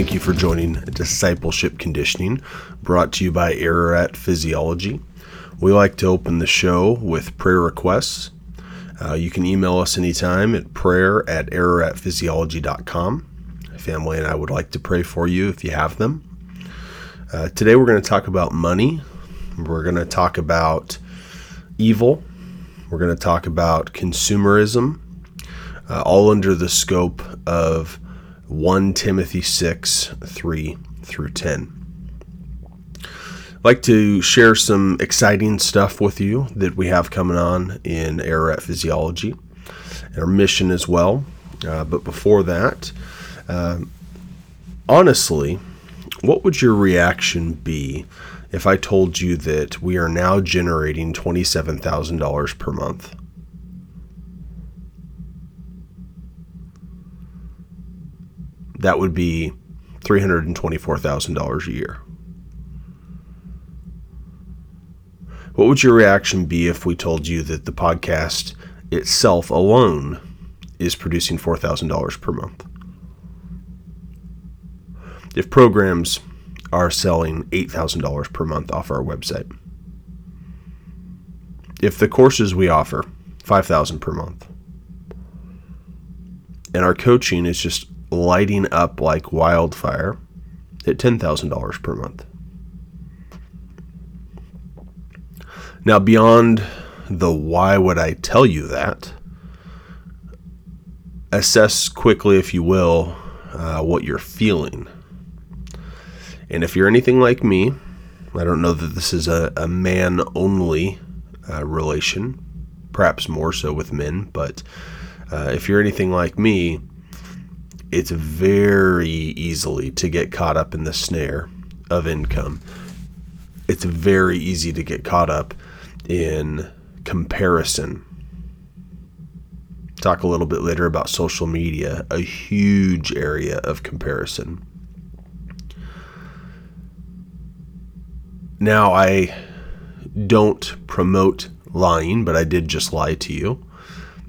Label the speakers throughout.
Speaker 1: Thank you for joining Discipleship Conditioning, brought to you by Ararat Physiology. We like to open the show with prayer requests. Uh, you can email us anytime at prayer at araratphysiology.com. Family and I would like to pray for you if you have them. Uh, today we're going to talk about money. We're going to talk about evil. We're going to talk about consumerism, uh, all under the scope of 1 Timothy 6 3 through 10. I'd like to share some exciting stuff with you that we have coming on in Ararat Physiology, and our mission as well. Uh, but before that, uh, honestly, what would your reaction be if I told you that we are now generating $27,000 per month? That would be $324,000 a year. What would your reaction be if we told you that the podcast itself alone is producing $4,000 per month? If programs are selling $8,000 per month off our website? If the courses we offer, 5000 per month, and our coaching is just lighting up like wildfire at $10,000 per month. Now, beyond the why would I tell you that, assess quickly, if you will, uh, what you're feeling. And if you're anything like me, I don't know that this is a, a man only uh, relation, perhaps more so with men, but uh, if you're anything like me, it's very easily to get caught up in the snare of income. It's very easy to get caught up in comparison. Talk a little bit later about social media, a huge area of comparison. Now, I don't promote lying, but I did just lie to you.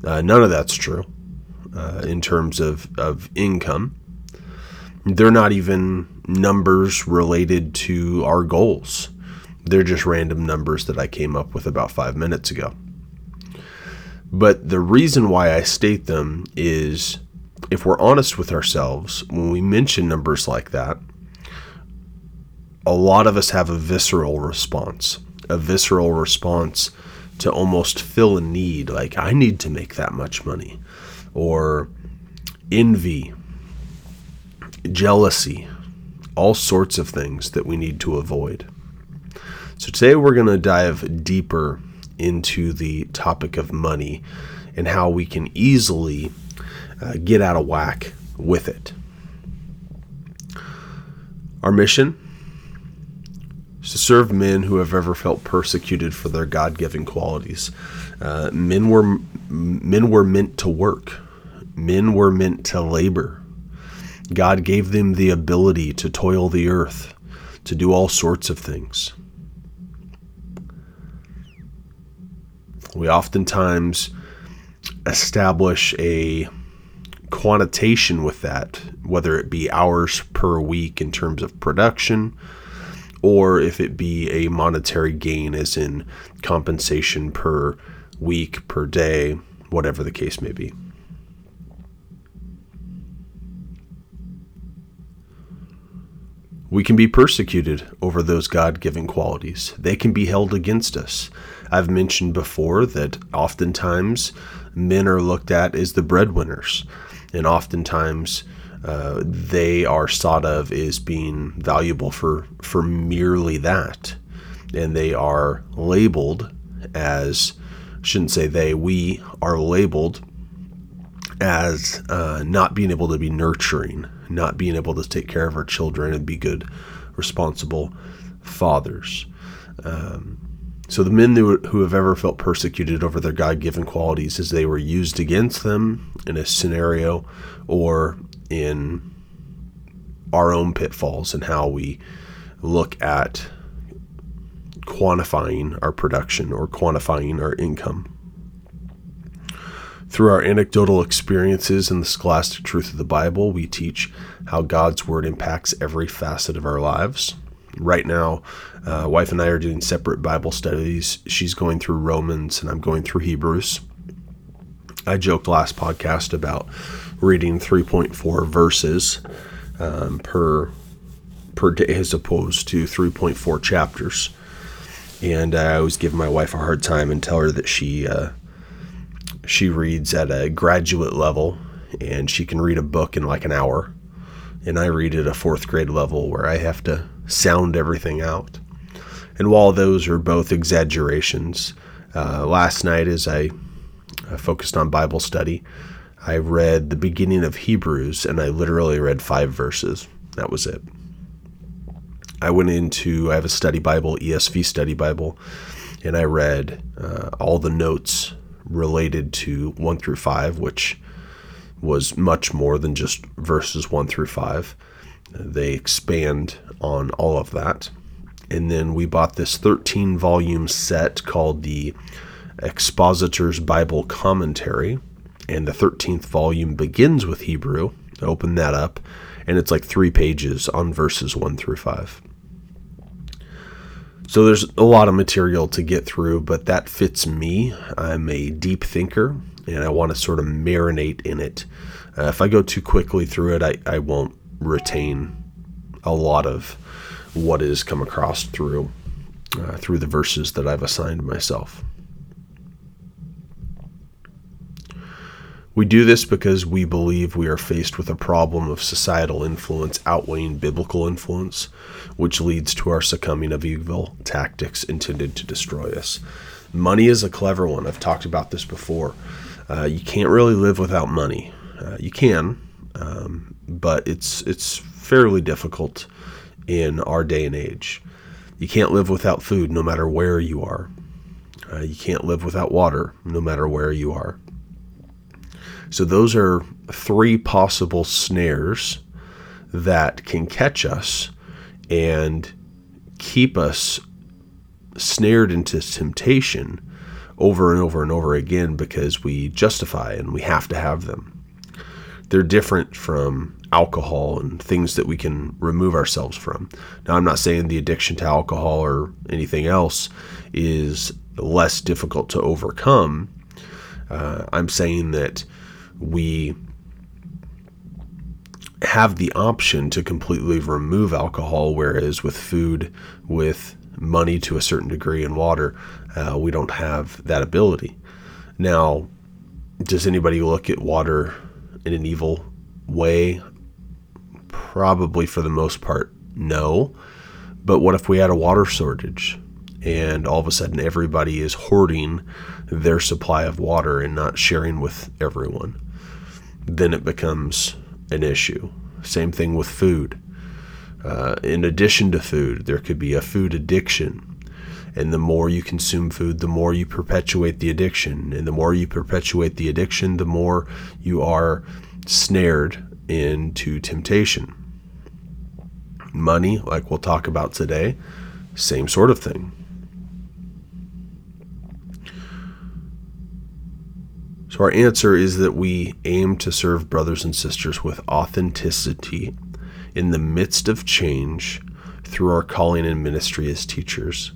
Speaker 1: Uh, none of that's true uh, in terms of, of income. They're not even numbers related to our goals. They're just random numbers that I came up with about five minutes ago. But the reason why I state them is if we're honest with ourselves, when we mention numbers like that, a lot of us have a visceral response, a visceral response to almost fill a need. Like, I need to make that much money or envy, jealousy, all sorts of things that we need to avoid. So, today we're going to dive deeper into the topic of money and how we can easily uh, get out of whack with it. Our mission is to serve men who have ever felt persecuted for their God-given qualities. Uh, men were men were meant to work. Men were meant to labor. God gave them the ability to toil the earth, to do all sorts of things. We oftentimes establish a quantitation with that, whether it be hours per week in terms of production, or if it be a monetary gain, as in compensation per week, per day, whatever the case may be. We can be persecuted over those God given qualities. They can be held against us. I've mentioned before that oftentimes men are looked at as the breadwinners, and oftentimes uh, they are thought of as being valuable for, for merely that. And they are labeled as shouldn't say they, we are labeled as uh, not being able to be nurturing, not being able to take care of our children and be good, responsible fathers. Um, so the men who, who have ever felt persecuted over their God given qualities as they were used against them in a scenario or in our own pitfalls and how we look at quantifying our production or quantifying our income. Through our anecdotal experiences in the scholastic truth of the Bible, we teach how God's Word impacts every facet of our lives. Right now, uh, wife and I are doing separate Bible studies. She's going through Romans, and I'm going through Hebrews. I joked last podcast about reading 3.4 verses um, per per day as opposed to 3.4 chapters. And I always give my wife a hard time and tell her that she uh, she reads at a graduate level and she can read a book in like an hour. And I read at a fourth grade level where I have to sound everything out. And while those are both exaggerations, uh, last night as I focused on Bible study, I read the beginning of Hebrews and I literally read five verses. That was it. I went into, I have a study Bible, ESV study Bible, and I read uh, all the notes related to 1 through 5, which was much more than just verses 1 through 5. They expand on all of that. And then we bought this 13 volume set called the Expositor's Bible Commentary. And the 13th volume begins with Hebrew. I open that up, and it's like three pages on verses 1 through 5. So there's a lot of material to get through, but that fits me. I'm a deep thinker and I want to sort of marinate in it. Uh, if I go too quickly through it, I, I won't retain a lot of what has come across through uh, through the verses that I've assigned myself. We do this because we believe we are faced with a problem of societal influence outweighing biblical influence, which leads to our succumbing of evil tactics intended to destroy us. Money is a clever one. I've talked about this before. Uh, you can't really live without money. Uh, you can, um, but it's it's fairly difficult in our day and age. You can't live without food, no matter where you are. Uh, you can't live without water, no matter where you are. So those are three possible snares that can catch us and keep us snared into temptation over and over and over again because we justify and we have to have them. They're different from alcohol and things that we can remove ourselves from. Now, I'm not saying the addiction to alcohol or anything else is less difficult to overcome. Uh, I'm saying that we have the option to completely remove alcohol, whereas with food, with money to a certain degree, and water, uh, we don't have that ability. Now, does anybody look at water in an evil way? Probably for the most part, no. But what if we had a water shortage and all of a sudden everybody is hoarding their supply of water and not sharing with everyone? Then it becomes an issue. Same thing with food. Uh, in addition to food, there could be a food addiction. And the more you consume food, the more you perpetuate the addiction. And the more you perpetuate the addiction, the more you are snared into temptation. Money, like we'll talk about today, same sort of thing. So, our answer is that we aim to serve brothers and sisters with authenticity in the midst of change through our calling and ministry as teachers.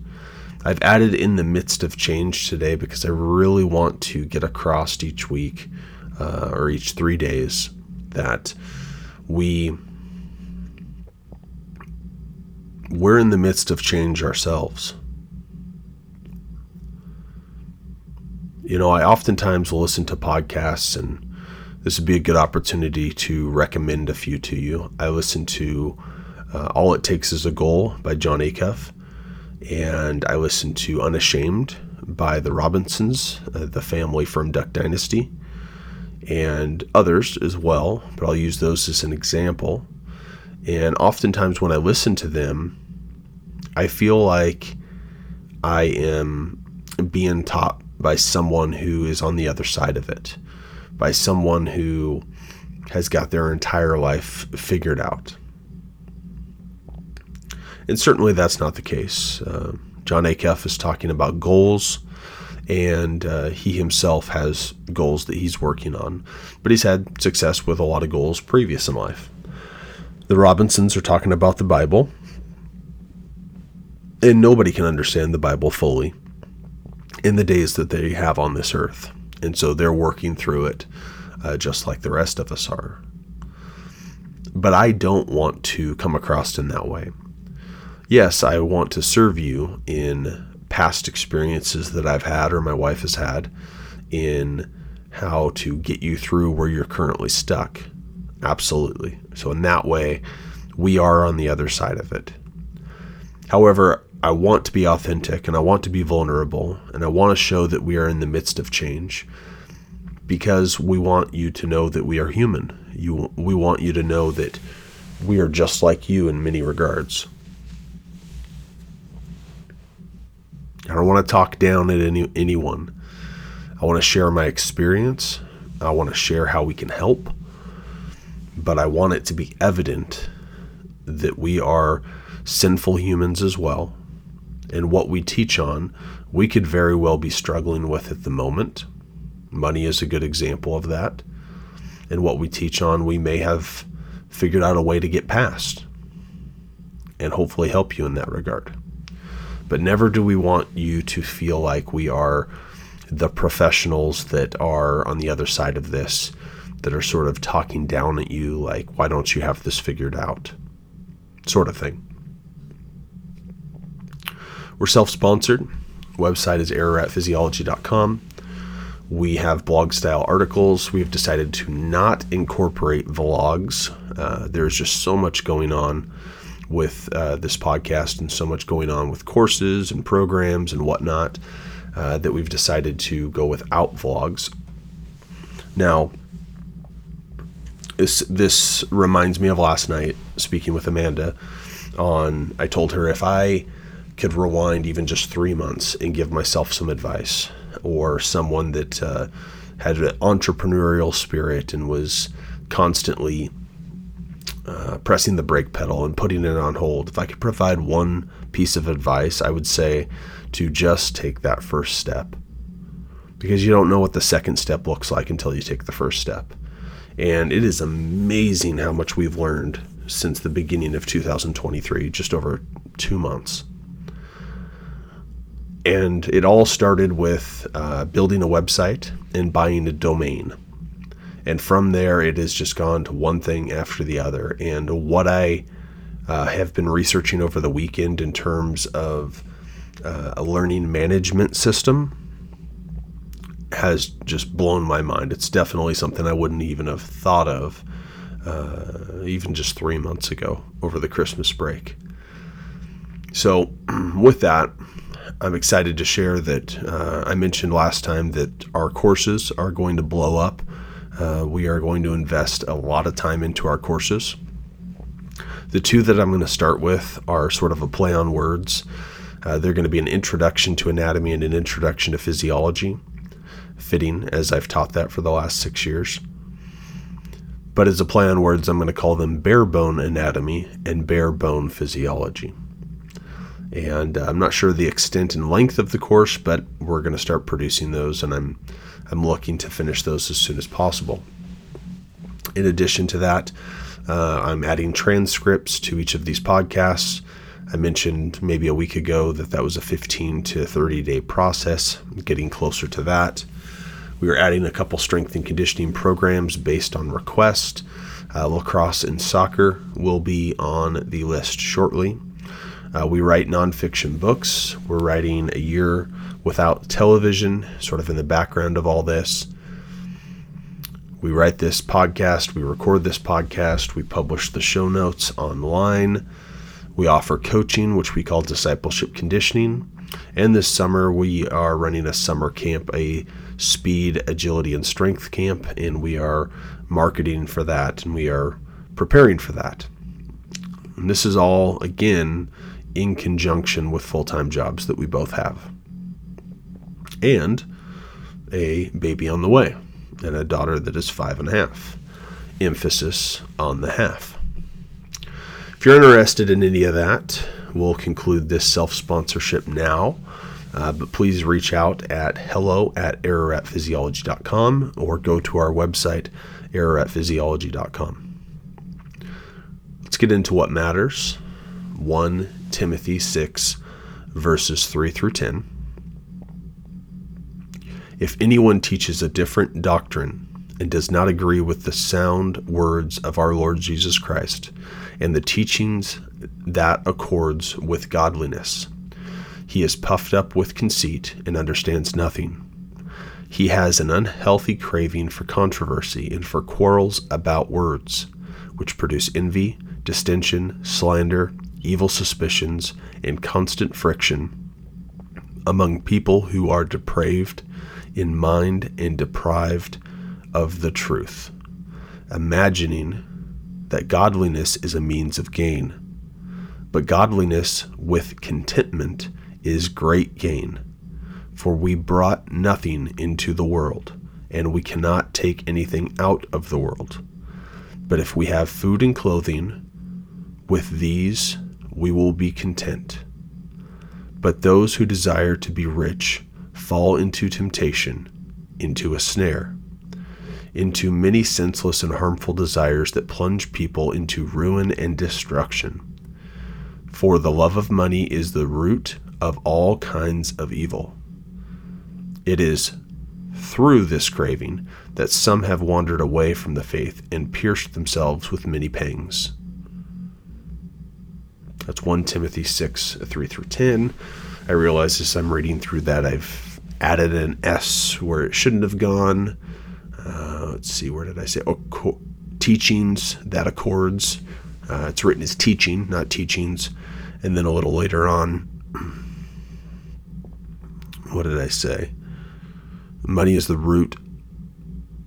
Speaker 1: I've added in the midst of change today because I really want to get across each week uh, or each three days that we we're in the midst of change ourselves. You know, I oftentimes will listen to podcasts, and this would be a good opportunity to recommend a few to you. I listen to uh, All It Takes Is a Goal by Jon Acuff, and I listen to Unashamed by the Robinsons, uh, the family from Duck Dynasty, and others as well, but I'll use those as an example. And oftentimes when I listen to them, I feel like I am being taught by someone who is on the other side of it, by someone who has got their entire life figured out. And certainly that's not the case. Uh, Jon Acuff is talking about goals and uh, he himself has goals that he's working on. But he's had success with a lot of goals previous in life. The Robinsons are talking about the Bible, and nobody can understand the Bible fully in the days that they have on this earth. And so they're working through it uh, just like the rest of us are. But I don't want to come across in that way. Yes, I want to serve you in past experiences that I've had or my wife has had in how to get you through where you're currently stuck. Absolutely. So, in that way, we are on the other side of it. However, I want to be authentic and I want to be vulnerable and I want to show that we are in the midst of change because we want you to know that we are human. You, we want you to know that we are just like you in many regards. I don't want to talk down at any, anyone. I want to share my experience. I want to share how we can help. But I want it to be evident that we are sinful humans as well. And what we teach on, we could very well be struggling with at the moment. Money is a good example of that. And what we teach on, we may have figured out a way to get past and hopefully help you in that regard. But never do we want you to feel like we are the professionals that are on the other side of this, that are sort of talking down at you, like, why don't you have this figured out? Sort of thing. We're self sponsored. Website is araratphysiology.com. We have blog style articles. We've decided to not incorporate vlogs. Uh, there's just so much going on with uh, this podcast and so much going on with courses and programs and whatnot uh, that we've decided to go without vlogs. Now, this, this reminds me of last night speaking with Amanda on I told her if I could rewind even just three months and give myself some advice or someone that uh, had an entrepreneurial spirit and was constantly uh, pressing the brake pedal and putting it on hold. If I could provide one piece of advice, I would say to just take that first step because you don't know what the second step looks like until you take the first step. And it is amazing how much we've learned since the beginning of 2023, just over two months. And it all started with uh, building a website and buying a domain. And from there, it has just gone to one thing after the other. And what I uh, have been researching over the weekend in terms of uh, a learning management system has just blown my mind. It's definitely something I wouldn't even have thought of uh, even just three months ago over the Christmas break. So, with that, I'm excited to share that uh, I mentioned last time that our courses are going to blow up. Uh, we are going to invest a lot of time into our courses. The two that I'm going to start with are sort of a play on words. Uh, they're going to be an introduction to anatomy and an introduction to physiology, fitting as I've taught that for the last six years. But as a play on words, I'm going to call them bare bone anatomy and bare bone physiology. And uh, I'm not sure the extent and length of the course, but we're going to start producing those, and I'm I'm looking to finish those as soon as possible. In addition to that, uh, I'm adding transcripts to each of these podcasts. I mentioned maybe a week ago that that was a 15 to 30 day process, I'm getting closer to that. We are adding a couple strength and conditioning programs based on request. Uh, lacrosse and soccer will be on the list shortly. Uh, we write nonfiction books. We're writing a year without television, sort of in the background of all this. We write this podcast, we record this podcast, we publish the show notes online. We offer coaching, which we call discipleship conditioning. And this summer, we are running a summer camp, a speed, agility, and strength camp, and we are marketing for that and we are preparing for that. And this is all, again, in conjunction with full time jobs that we both have. And a baby on the way, and a daughter that is five and a half. Emphasis on the half. If you're interested in any of that, we'll conclude this self sponsorship now. Uh, but please reach out at hello at araratphysiology.com or go to our website, araratphysiology.com. Let's get into what matters. 1 Timothy 6, verses 3 through 10. If anyone teaches a different doctrine and does not agree with the sound words of our Lord Jesus Christ and the teachings that accords with godliness, he is puffed up with conceit and understands nothing. He has an unhealthy craving for controversy and for quarrels about words, which produce envy, distension, slander, evil suspicions, and constant friction among people who are depraved in mind and deprived of the truth, imagining that godliness is a means of gain. But godliness with contentment is great gain, for we brought nothing into the world, and we cannot take anything out of the world. But if we have food and clothing, with these we will be content. But those who desire to be rich fall into temptation, into a snare, into many senseless and harmful desires that plunge people into ruin and destruction. For the love of money is the root of all kinds of evil. It is through this craving that some have wandered away from the faith and pierced themselves with many pangs. That's 1 Timothy 6, 3 through 10. I realize as I'm reading through that, I've added an S where it shouldn't have gone. Uh, let's see, where did I say? Oh, teachings that accords. Uh, it's written as teaching, not teachings. And then a little later on, what did I say? Money is the root,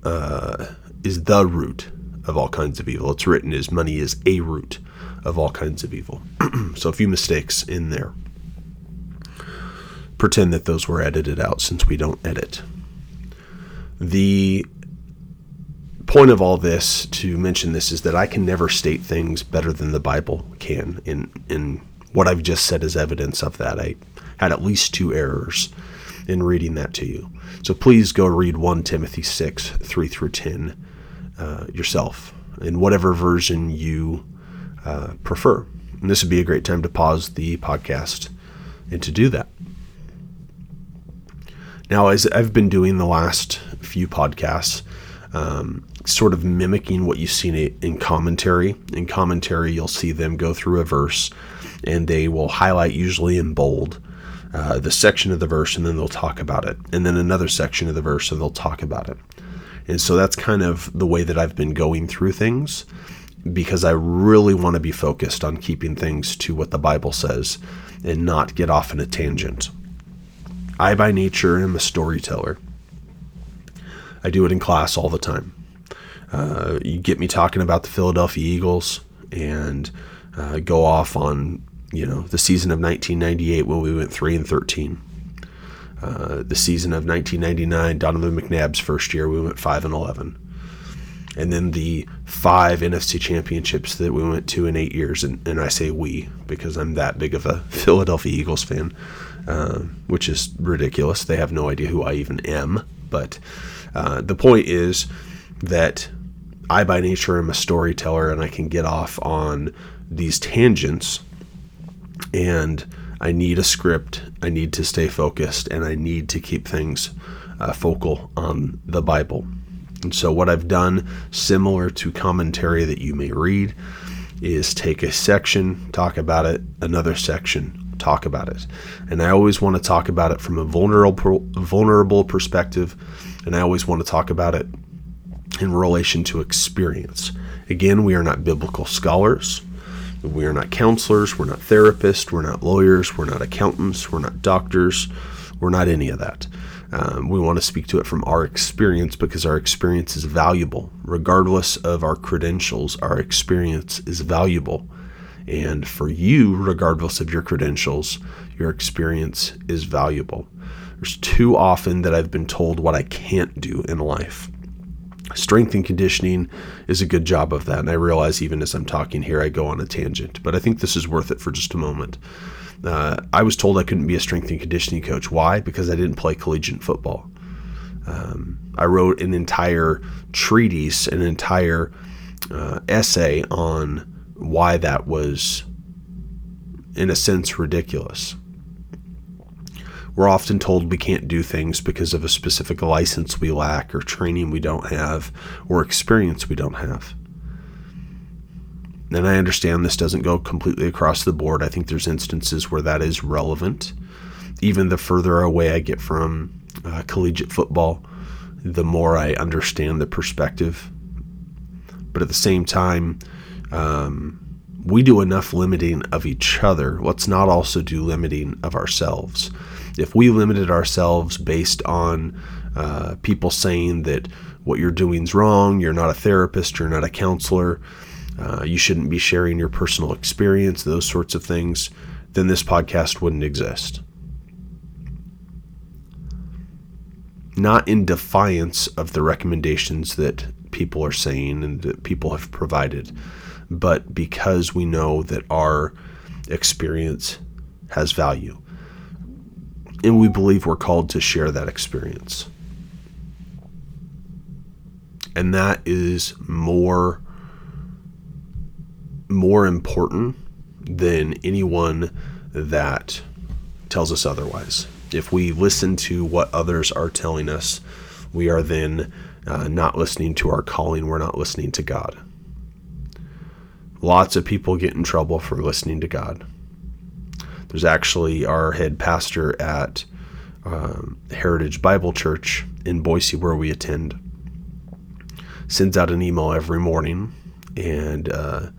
Speaker 1: uh, is the root of all kinds of evil. It's written as money is a root of all kinds of evil. so a few mistakes in there. Pretend that those were edited out since we don't edit. The point of all this to mention this is that I can never state things better than the Bible can. In in what I've just said is evidence of that. I had at least two errors in reading that to you. So please go read 1 Timothy 6, 3 through 10 uh, yourself in whatever version you uh, prefer. And this would be a great time to pause the podcast and to do that. Now, as I've been doing the last few podcasts, um, sort of mimicking what you've seen in commentary. In commentary, you'll see them go through a verse and they will highlight, usually in bold, uh, the section of the verse and then they'll talk about it. And then another section of the verse and they'll talk about it. And so that's kind of the way that I've been going through things because I really want to be focused on keeping things to what the Bible says and not get off in a tangent. I, by nature, am a storyteller. I do it in class all the time. Uh, you get me talking about the Philadelphia Eagles and uh, go off on you know the season of 1998 when we went three and 13. Uh, the season of 1999, Donovan McNabb's first year, we went five and 11 and then the five NFC championships that we went to in eight years. And, and I say we because I'm that big of a Philadelphia Eagles fan, uh, which is ridiculous. They have no idea who I even am. But uh, the point is that I, by nature, am a storyteller and I can get off on these tangents. And I need a script, I need to stay focused, and I need to keep things uh, focal on the Bible. And so, what I've done, similar to commentary that you may read, is take a section, talk about it, another section, talk about it. And I always want to talk about it from a vulnerable, vulnerable perspective, and I always want to talk about it in relation to experience. Again, we are not biblical scholars. We are not counselors. We're not therapists. We're not lawyers. We're not accountants. We're not doctors. We're not any of that. Um, we want to speak to it from our experience because our experience is valuable. Regardless of our credentials, our experience is valuable. And for you, regardless of your credentials, your experience is valuable. There's too often that I've been told what I can't do in life. Strength and conditioning is a good job of that. And I realize even as I'm talking here, I go on a tangent, but I think this is worth it for just a moment. Uh, I was told I couldn't be a strength and conditioning coach. Why? Because I didn't play collegiate football. Um, I wrote an entire treatise, an entire uh, essay on why that was, in a sense, ridiculous. We're often told we can't do things because of a specific license we lack, or training we don't have, or experience we don't have. And I understand this doesn't go completely across the board. I think there's instances where that is relevant. Even the further away I get from uh, collegiate football, the more I understand the perspective. But at the same time, um, we do enough limiting of each other. Let's not also do limiting of ourselves. If we limited ourselves based on uh, people saying that what you're doing is wrong, you're not a therapist, you're not a counselor, uh, you shouldn't be sharing your personal experience, those sorts of things, then this podcast wouldn't exist. Not in defiance of the recommendations that people are saying and that people have provided, but because we know that our experience has value. And we believe we're called to share that experience. And that is more more important than anyone that tells us otherwise. If we listen to what others are telling us, we are then uh, not listening to our calling, we're not listening to God. Lots of people get in trouble for listening to God. There's actually our head pastor at um, Heritage Bible Church in Boise, where we attend, sends out an email every morning and uh,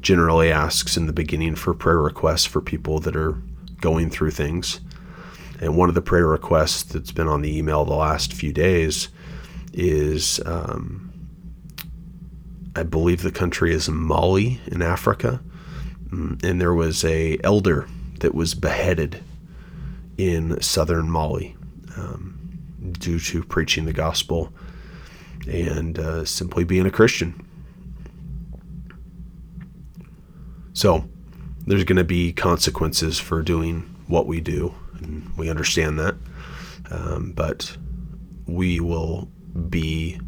Speaker 1: generally asks in the beginning for prayer requests for people that are going through things. And one of the prayer requests that's been on the email the last few days is um, I believe the country is Mali in Africa. Mm, and there was a elder that was beheaded in southern Mali um, due to preaching the gospel and uh, simply being a Christian. So there's going to be consequences for doing what we do, and we understand that. Um, but we will be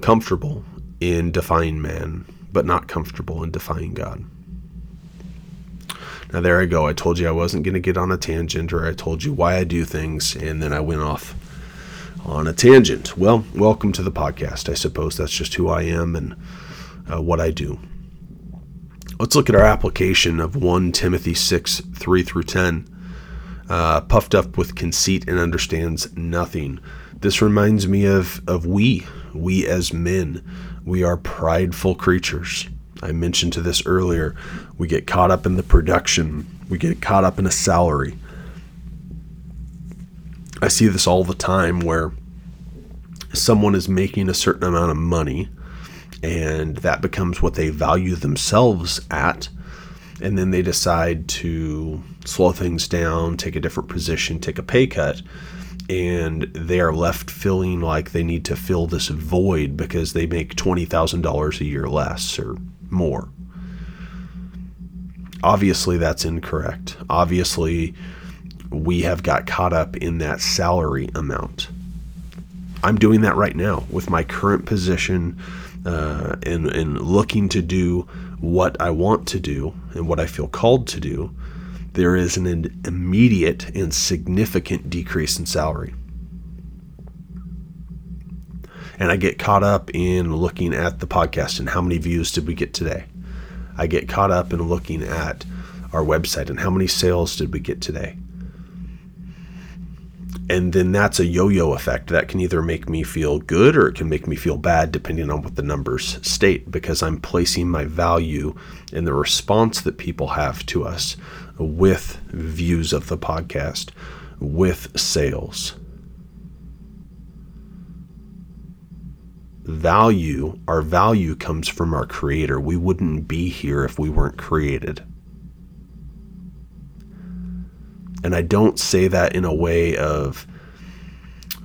Speaker 1: comfortable in defying man, but not comfortable in defying God. Now, there I go. I told you I wasn't going to get on a tangent, or I told you why I do things, and then I went off on a tangent. Well, welcome to the podcast. I suppose that's just who I am and uh, what I do. Let's look at our application of 1 Timothy 6 3 through 10. Uh, puffed up with conceit and understands nothing. This reminds me of, of we, we as men. We are prideful creatures. I mentioned to this earlier. We get caught up in the production, we get caught up in a salary. I see this all the time where someone is making a certain amount of money and that becomes what they value themselves at. And then they decide to slow things down, take a different position, take a pay cut, and they are left feeling like they need to fill this void because they make $20,000 a year less or more. Obviously, that's incorrect. Obviously, we have got caught up in that salary amount. I'm doing that right now with my current position uh, and, and looking to do what I want to do and what I feel called to do, there is an immediate and significant decrease in salary. And I get caught up in looking at the podcast and how many views did we get today. I get caught up in looking at our website and how many sales did we get today and then that's a yo-yo effect that can either make me feel good or it can make me feel bad depending on what the numbers state because i'm placing my value in the response that people have to us with views of the podcast with sales value our value comes from our creator we wouldn't be here if we weren't created and I don't say that in a way of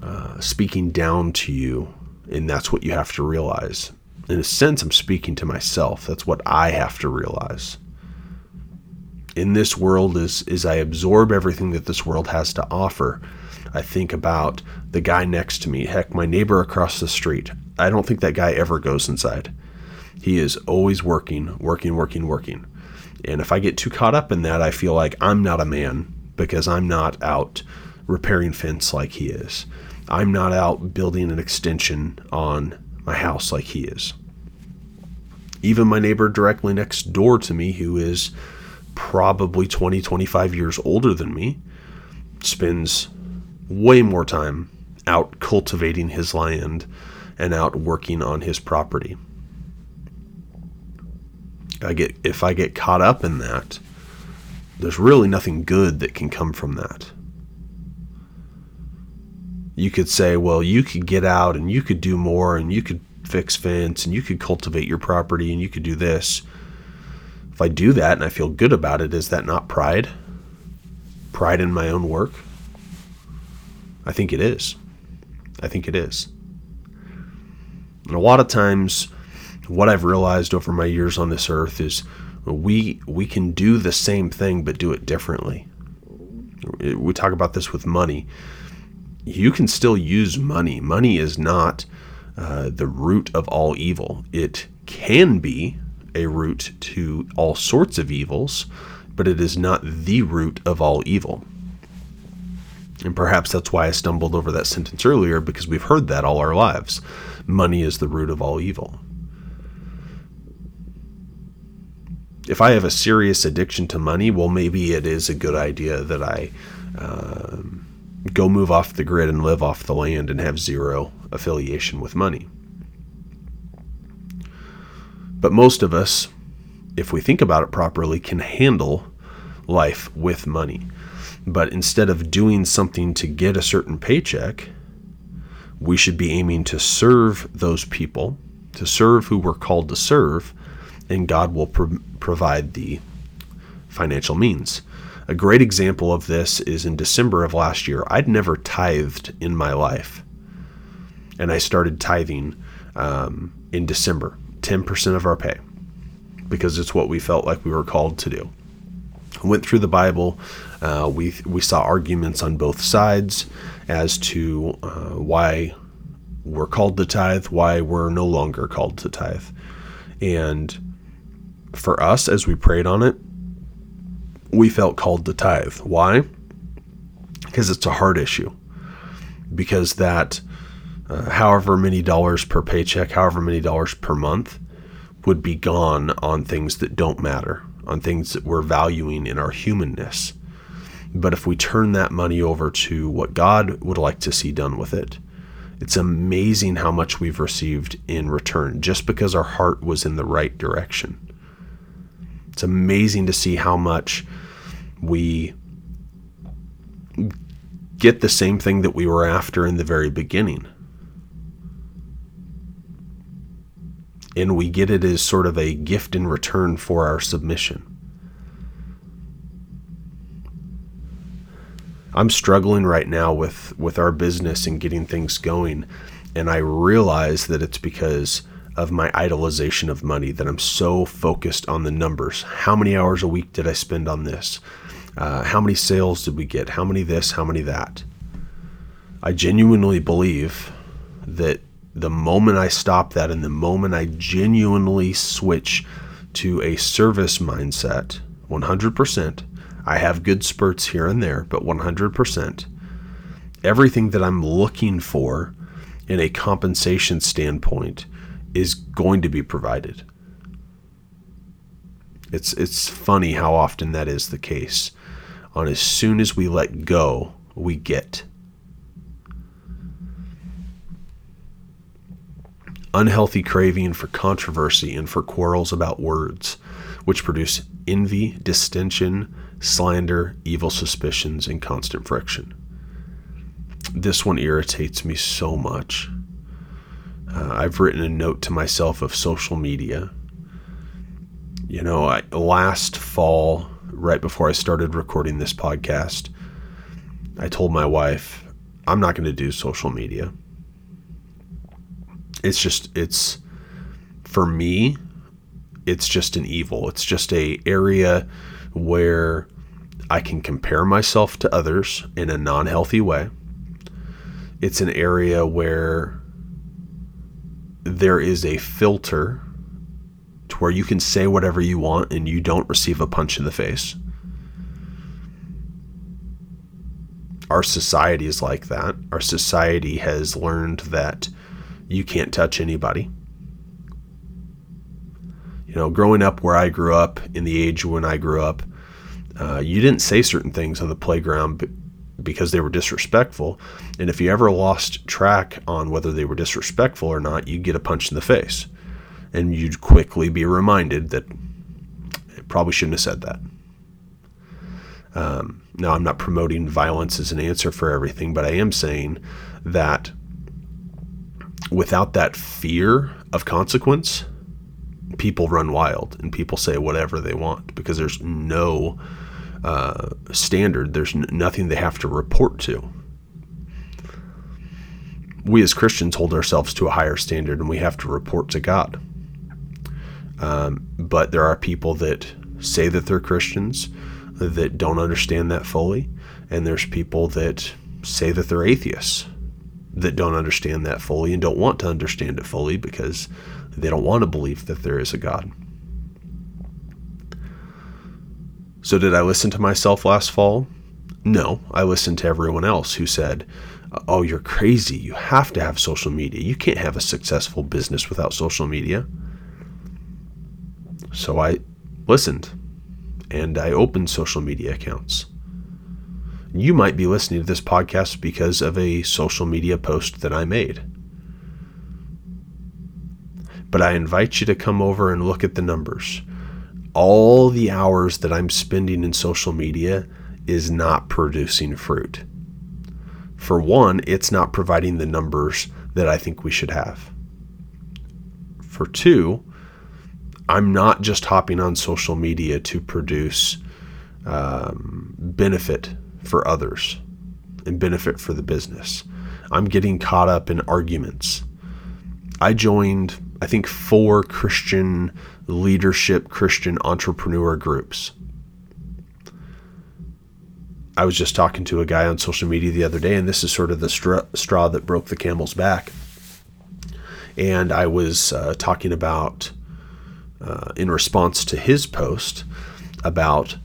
Speaker 1: uh, speaking down to you, and that's what you have to realize. In a sense, I'm speaking to myself. That's what I have to realize. in this world is is I absorb everything that this world has to offer. I think about the guy next to me, heck, my neighbor across the street. I don't think that guy ever goes inside. He is always working, working, working, working. And if I get too caught up in that, I feel like I'm not a man because I'm not out repairing fence like he is. I'm not out building an extension on my house like he is. Even my neighbor directly next door to me, who is probably 20, 25 years older than me, spends way more time out cultivating his land and out working on his property. I get if I get caught up in that, there's really nothing good that can come from that. You could say, well, you could get out and you could do more and you could fix fence and you could cultivate your property and you could do this. If I do that and I feel good about it, is that not pride? Pride in my own work? I think it is. I think it is. And a lot of times, what I've realized over my years on this earth is we we can do the same thing but do it differently. We talk about this with money. You can still use money. Money is not uh, the root of all evil. It can be a root to all sorts of evils, but it is not the root of all evil. And perhaps that's why I stumbled over that sentence earlier, because we've heard that all our lives. Money is the root of all evil. If I have a serious addiction to money, well, maybe it is a good idea that I uh, go move off the grid and live off the land and have zero affiliation with money. But most of us, if we think about it properly, can handle life with money. But instead of doing something to get a certain paycheck, we should be aiming to serve those people, to serve who we're called to serve, and God will pro- provide the financial means. A great example of this is in December of last year. I'd never tithed in my life. And I started tithing um, in December, 10% of our pay, because it's what we felt like we were called to do I went through the Bible. Uh, we we saw arguments on both sides as to uh, why we're called to tithe, why we're no longer called to tithe, and for us, as we prayed on it, we felt called to tithe. Why? Because it's a hard issue. Because that, uh, however many dollars per paycheck, however many dollars per month, would be gone on things that don't matter on things that we're valuing in our humanness. But if we turn that money over to what God would like to see done with it, it's amazing how much we've received in return just because our heart was in the right direction. It's amazing to see how much we get the same thing that we were after in the very beginning. and we get it as sort of a gift in return for our submission. I'm struggling right now with with our business and getting things going and I realize that it's because of my idolization of money that I'm so focused on the numbers. How many hours a week did I spend on this? Uh, how many sales did we get? How many this? How many that? I genuinely believe that the moment I stop that and the moment I genuinely switch to a service mindset, 100%, I have good spurts here and there, but 100%, everything that I'm looking for in a compensation standpoint is going to be provided. It's it's funny how often that is the case. On as soon as we let go, we get. unhealthy craving for controversy and for quarrels about words, which produce envy, distension, slander, evil suspicions, and constant friction. This one irritates me so much. Uh, I've written a note to myself of social media. You know, I, last fall, right before I started recording this podcast, I told my wife, I'm not going to do social media it's just it's for me it's just an evil it's just a area where I can compare myself to others in a non healthy way. It's an area where there is a filter to where you can say whatever you want and you don't receive a punch in the face. Our society is like that. Our society has learned that you can't touch anybody. You know, growing up where I grew up, in the age when I grew up, uh, you didn't say certain things on the playground because they were disrespectful. And if you ever lost track on whether they were disrespectful or not, you'd get a punch in the face. And you'd quickly be reminded that it probably shouldn't have said that. Um, now, I'm not promoting violence as an answer for everything, but I am saying that without that fear of consequence, people run wild and people say whatever they want because there's no uh, standard. There's n- nothing they have to report to. We as Christians hold ourselves to a higher standard and we have to report to God. Um, but there are people that say that they're Christians that don't understand that fully, and there's people that say that they're atheists that don't understand that fully and don't want to understand it fully because they don't want to believe that there is a God. So, did I listen to myself last fall? No, I listened to everyone else who said, Oh, you're crazy. You have to have social media. You can't have a successful business without social media. So I listened and I opened social media accounts. You might be listening to this podcast because of a social media post that I made. But I invite you to come over and look at the numbers all the hours that I'm spending in social media is not producing fruit. For one, it's not providing the numbers that I think we should have. For two, I'm not just hopping on social media to produce um, benefit for others and benefit for the business. I'm getting caught up in arguments. I joined, I think, four Christian leadership Christian entrepreneur groups. I was just talking to a guy on social media the other day, and this is sort of the straw, straw that broke the camel's back. And I was uh, talking about, uh, in response to his post, about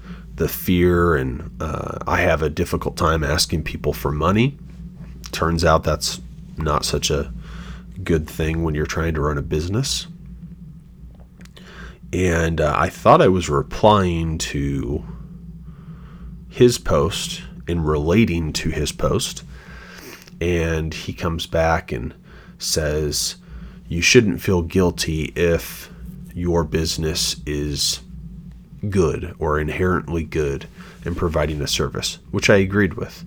Speaker 1: the fear, and uh, I have a difficult time asking people for money. Turns out that's not such a good thing when you're trying to run a business and uh, I thought I was replying to his post and relating to his post. And he comes back and says, You shouldn't feel guilty if your business is good or inherently good in providing a service, which I agreed with.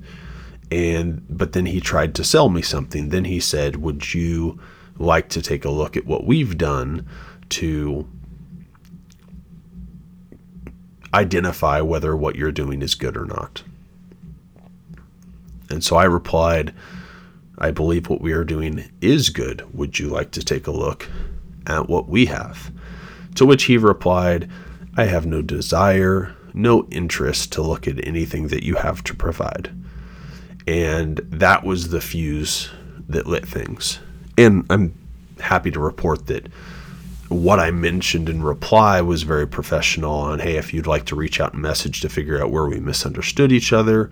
Speaker 1: And but then he tried to sell me something. Then he said, Would you like to take a look at what we've done to identify whether what you're doing is good or not. And so I replied, I believe what we are doing is good. Would you like to take a look at what we have? To which he replied, I have no desire, no interest to look at anything that you have to provide. And that was the fuse that lit things. And I'm happy to report that what I mentioned in reply was very professional. And hey, if you'd like to reach out and message to figure out where we misunderstood each other,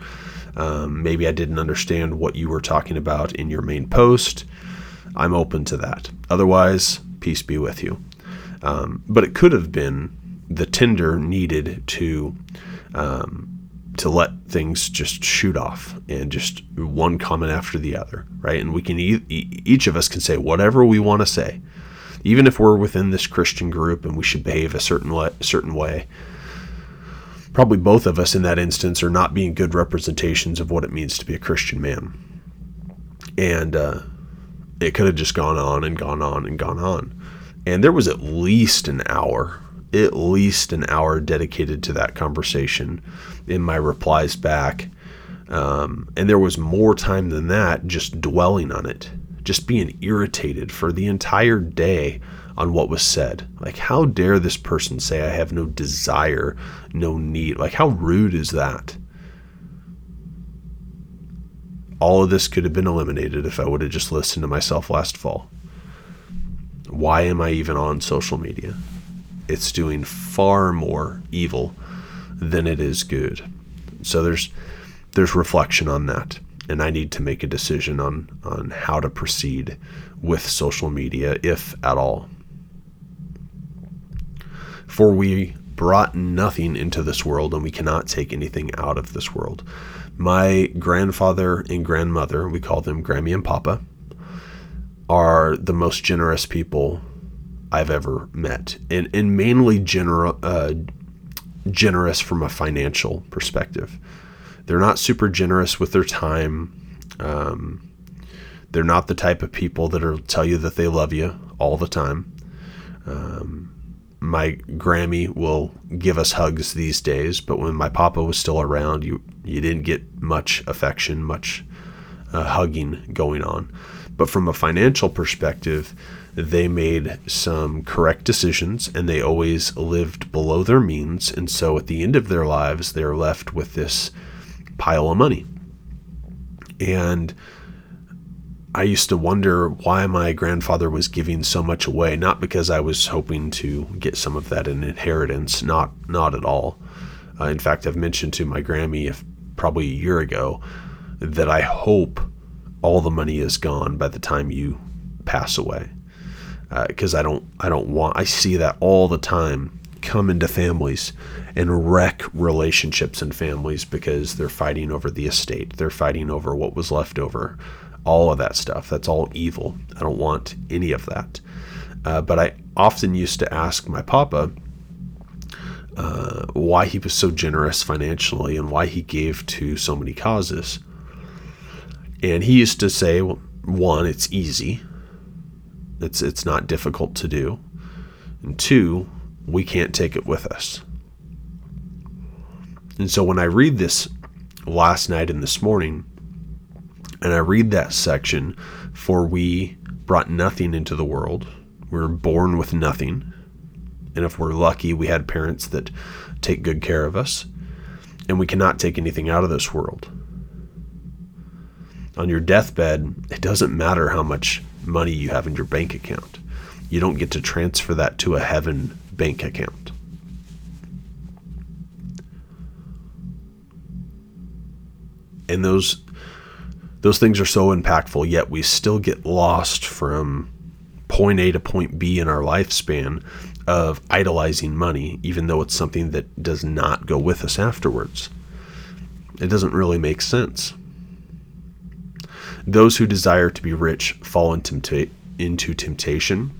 Speaker 1: um, maybe I didn't understand what you were talking about in your main post, I'm open to that. Otherwise, peace be with you. Um, but it could have been the Tinder needed to um, to let things just shoot off and just one comment after the other, right? And we can e- each of us can say whatever we want to say even if we're within this Christian group and we should behave a certain le- certain way. Probably both of us in that instance are not being good representations of what it means to be a Christian man. And uh, it could have just gone on and gone on and gone on. And there was at least an hour, at least an hour dedicated to that conversation in my replies back. Um, and there was more time than that just dwelling on it just being irritated for the entire day on what was said. Like, how dare this person say I have no desire, no need? Like, how rude is that? All of this could have been eliminated if I would have just listened to myself last fall. Why am I even on social media? It's doing far more evil than it is good. So there's there's reflection on that and I need to make a decision on on how to proceed with social media if at all. For we brought nothing into this world and we cannot take anything out of this world. My grandfather and grandmother, we call them Grammy and Papa, are the most generous people I've ever met, and, and mainly gener- uh, generous from a financial perspective. They're not super generous with their time. Um, they're not the type of people that will tell you that they love you all the time. Um, my Grammy will give us hugs these days, but when my papa was still around, you you didn't get much affection, much uh, hugging going on. But from a financial perspective, they made some correct decisions and they always lived below their means. And so at the end of their lives, they're left with this pile of money. And I used to wonder why my grandfather was giving so much away, not because I was hoping to get some of that in inheritance, not not at all. Uh, in fact, I've mentioned to my Grammy if, probably a year ago that I hope all the money is gone by the time you pass away, because uh, I don't I don't want I see that all the time come into families and wreck relationships and families because they're fighting over the estate. They're fighting over what was left over. All of that stuff. That's all evil. I don't want any of that. Uh, but I often used to ask my papa uh, why he was so generous financially and why he gave to so many causes. And he used to say, well, one, it's easy. It's it's not difficult to do. And two, we can't take it with us. And so when I read this last night and this morning, and I read that section, for we brought nothing into the world, we were born with nothing. And if we're lucky, we had parents that take good care of us, and we cannot take anything out of this world. On your deathbed, it doesn't matter how much money you have in your bank account. You don't get to transfer that to a heaven bank account. And those those things are so impactful, yet we still get lost from point A to point B in our lifespan of idolizing money, even though it's something that does not go with us afterwards. It doesn't really make sense. Those who desire to be rich fall into, temptation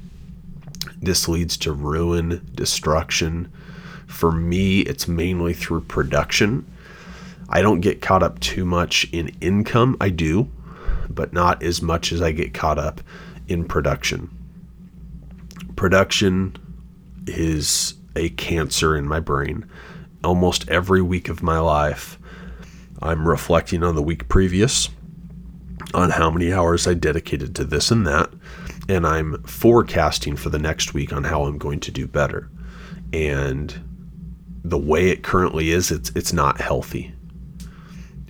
Speaker 1: this leads to ruin, destruction. For me, it's mainly through production. I don't get caught up too much in income. I do, but not as much as I get caught up in production. Production is a cancer in my brain. Almost every week of my life, I'm reflecting on the week previous, on how many hours I dedicated to this and that, and I'm forecasting for the next week on how I'm going to do better. And the way it currently is, it's it's not healthy.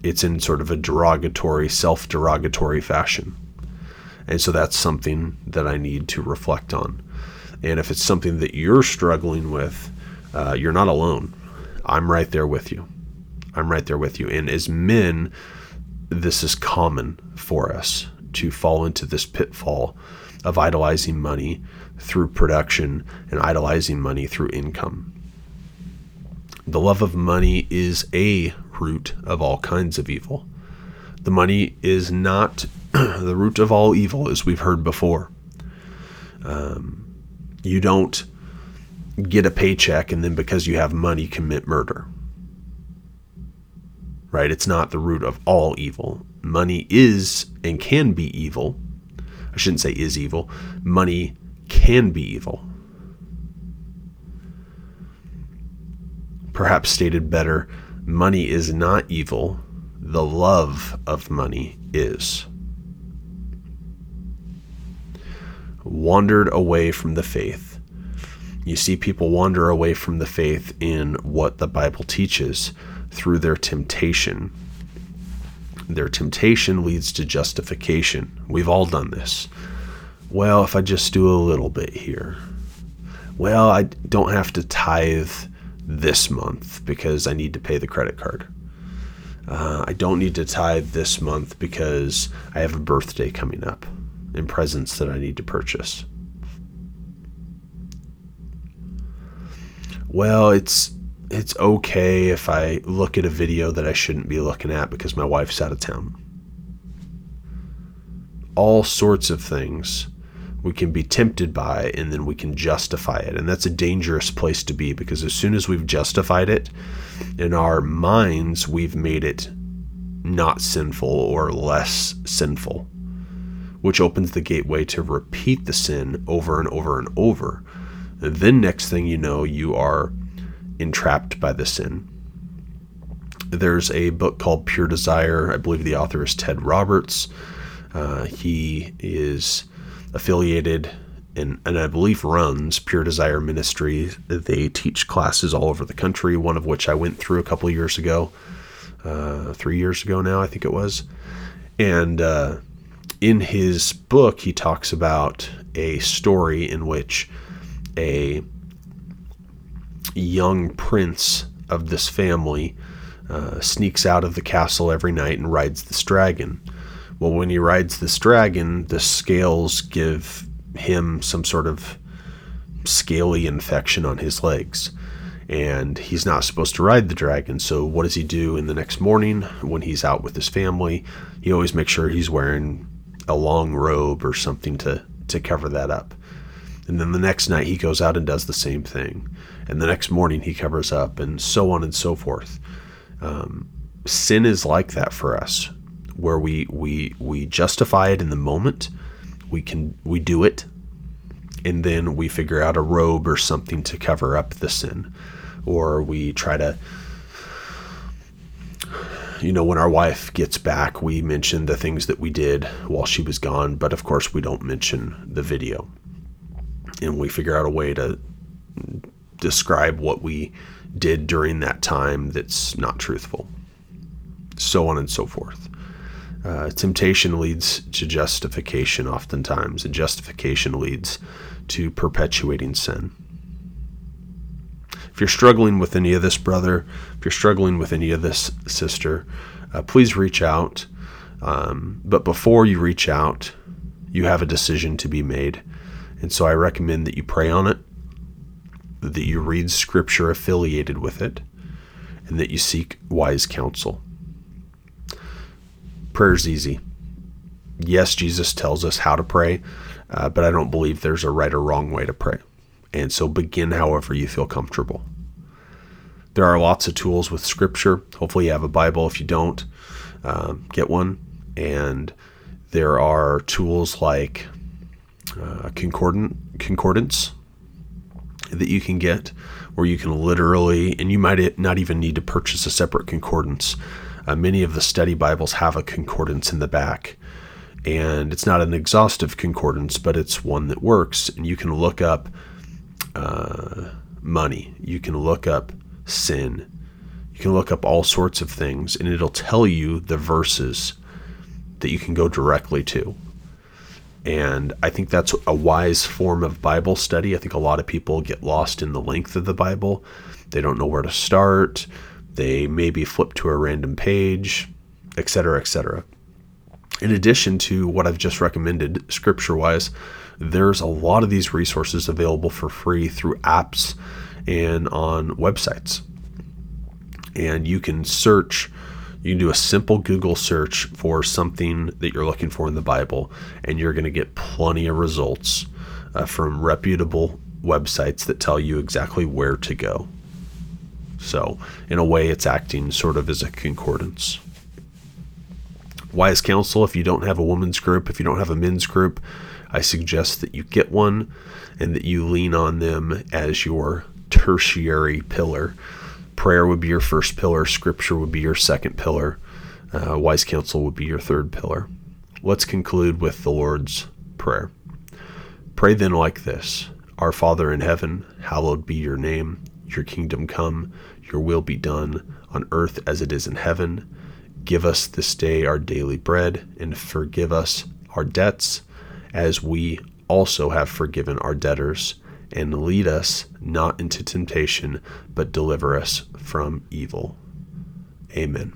Speaker 1: It's in sort of a derogatory, self-derogatory fashion. And so that's something that I need to reflect on. And if it's something that you're struggling with, uh, you're not alone. I'm right there with you. I'm right there with you. And as men, this is common for us to fall into this pitfall of idolizing money through production and idolizing money through income. The love of money is a root of all kinds of evil. The money is not the root of all evil, as we've heard before. Um, you don't get a paycheck and then because you have money commit murder. Right? It's not the root of all evil. Money is and can be evil, I shouldn't say is evil. Money can be evil. Perhaps stated better, money is not evil, the love of money is. wandered away from the faith. You see people wander away from the faith in what the Bible teaches through their temptation. Their temptation leads to justification. We've all done this. Well, if I just do a little bit here. Well, I don't have to tithe this month because I need to pay the credit card. Uh, I don't need to tithe this month because I have a birthday coming up and presents that I need to purchase. Well, it's it's okay if I look at a video that I shouldn't be looking at because my wife's out of town. All sorts of things we can be tempted by and then we can justify it. And that's a dangerous place to be because as soon as we've justified it in our minds, we've made it not sinful or less sinful, which opens the gateway to repeat the sin over and over and over. And then, next thing you know, you are entrapped by the sin. There's a book called Pure Desire. I believe the author is Ted Roberts. Uh, he is affiliated and, and I believe runs Pure Desire Ministry. They teach classes all over the country, one of which I went through a couple years ago, uh, three years ago now, I think it was. And uh, in his book, he talks about a story in which a young prince of this family uh, sneaks out of the castle every night and rides this dragon. Well, when he rides this dragon, the scales give him some sort of scaly infection on his legs. And he's not supposed to ride the dragon. So, what does he do in the next morning when he's out with his family? He always makes sure he's wearing a long robe or something to, to cover that up. And then the next night he goes out and does the same thing. And the next morning he covers up, and so on and so forth. Um, sin is like that for us where we we we justify it in the moment. We can we do it, and then we figure out a robe or something to cover up the sin, or we try to. You know, when our wife gets back, we mention the things that we did while she was gone, but of course, we don't mention the video. And we figure out a way to describe what we did during that time that's not truthful. So on and so forth. Uh, temptation leads to justification oftentimes, and justification leads to perpetuating sin. If you're struggling with any of this, brother, if you're struggling with any of this, sister, uh, please reach out. Um, but before you reach out, you have a decision to be made. And so I recommend that you pray on it, that you read scripture affiliated with it, and that you seek wise counsel. Prayer's easy. Yes, Jesus tells us how to pray, uh, but I don't believe there's a right or wrong way to pray. And so begin however you feel comfortable. There are lots of tools with Scripture. Hopefully, you have a Bible. If you don't, um, get one. And there are tools like uh, concordant, concordance that you can get where you can literally, and you might not even need to purchase a separate concordance. Uh, many of the study Bibles have a concordance in the back. And it's not an exhaustive concordance, but it's one that works. And you can look up uh, money, you can look up sin, you can look up all sorts of things, and it'll tell you the verses that you can go directly to. And I think that's a wise form of Bible study. I think a lot of people get lost in the length of the Bible. They don't know where to start. They maybe flip to a random page, etc., etc. In addition to what I've just recommended scripture wise, there's a lot of these resources available for free through apps and on websites. And you can search, you can do a simple Google search for something that you're looking for in the Bible, and you're going to get plenty of results uh, from reputable websites that tell you exactly where to go. So, in a way, it's acting sort of as a concordance. Wise counsel if you don't have a women's group, if you don't have a men's group, I suggest that you get one and that you lean on them as your tertiary pillar. Prayer would be your first pillar, scripture would be your second pillar, uh, wise counsel would be your third pillar. Let's conclude with the Lord's Prayer. Pray then like this Our Father in heaven, hallowed be your name. Your kingdom come, your will be done, on earth as it is in heaven. Give us this day our daily bread, and forgive us our debts, as we also have forgiven our debtors. And lead us not into temptation, but deliver us from evil. Amen.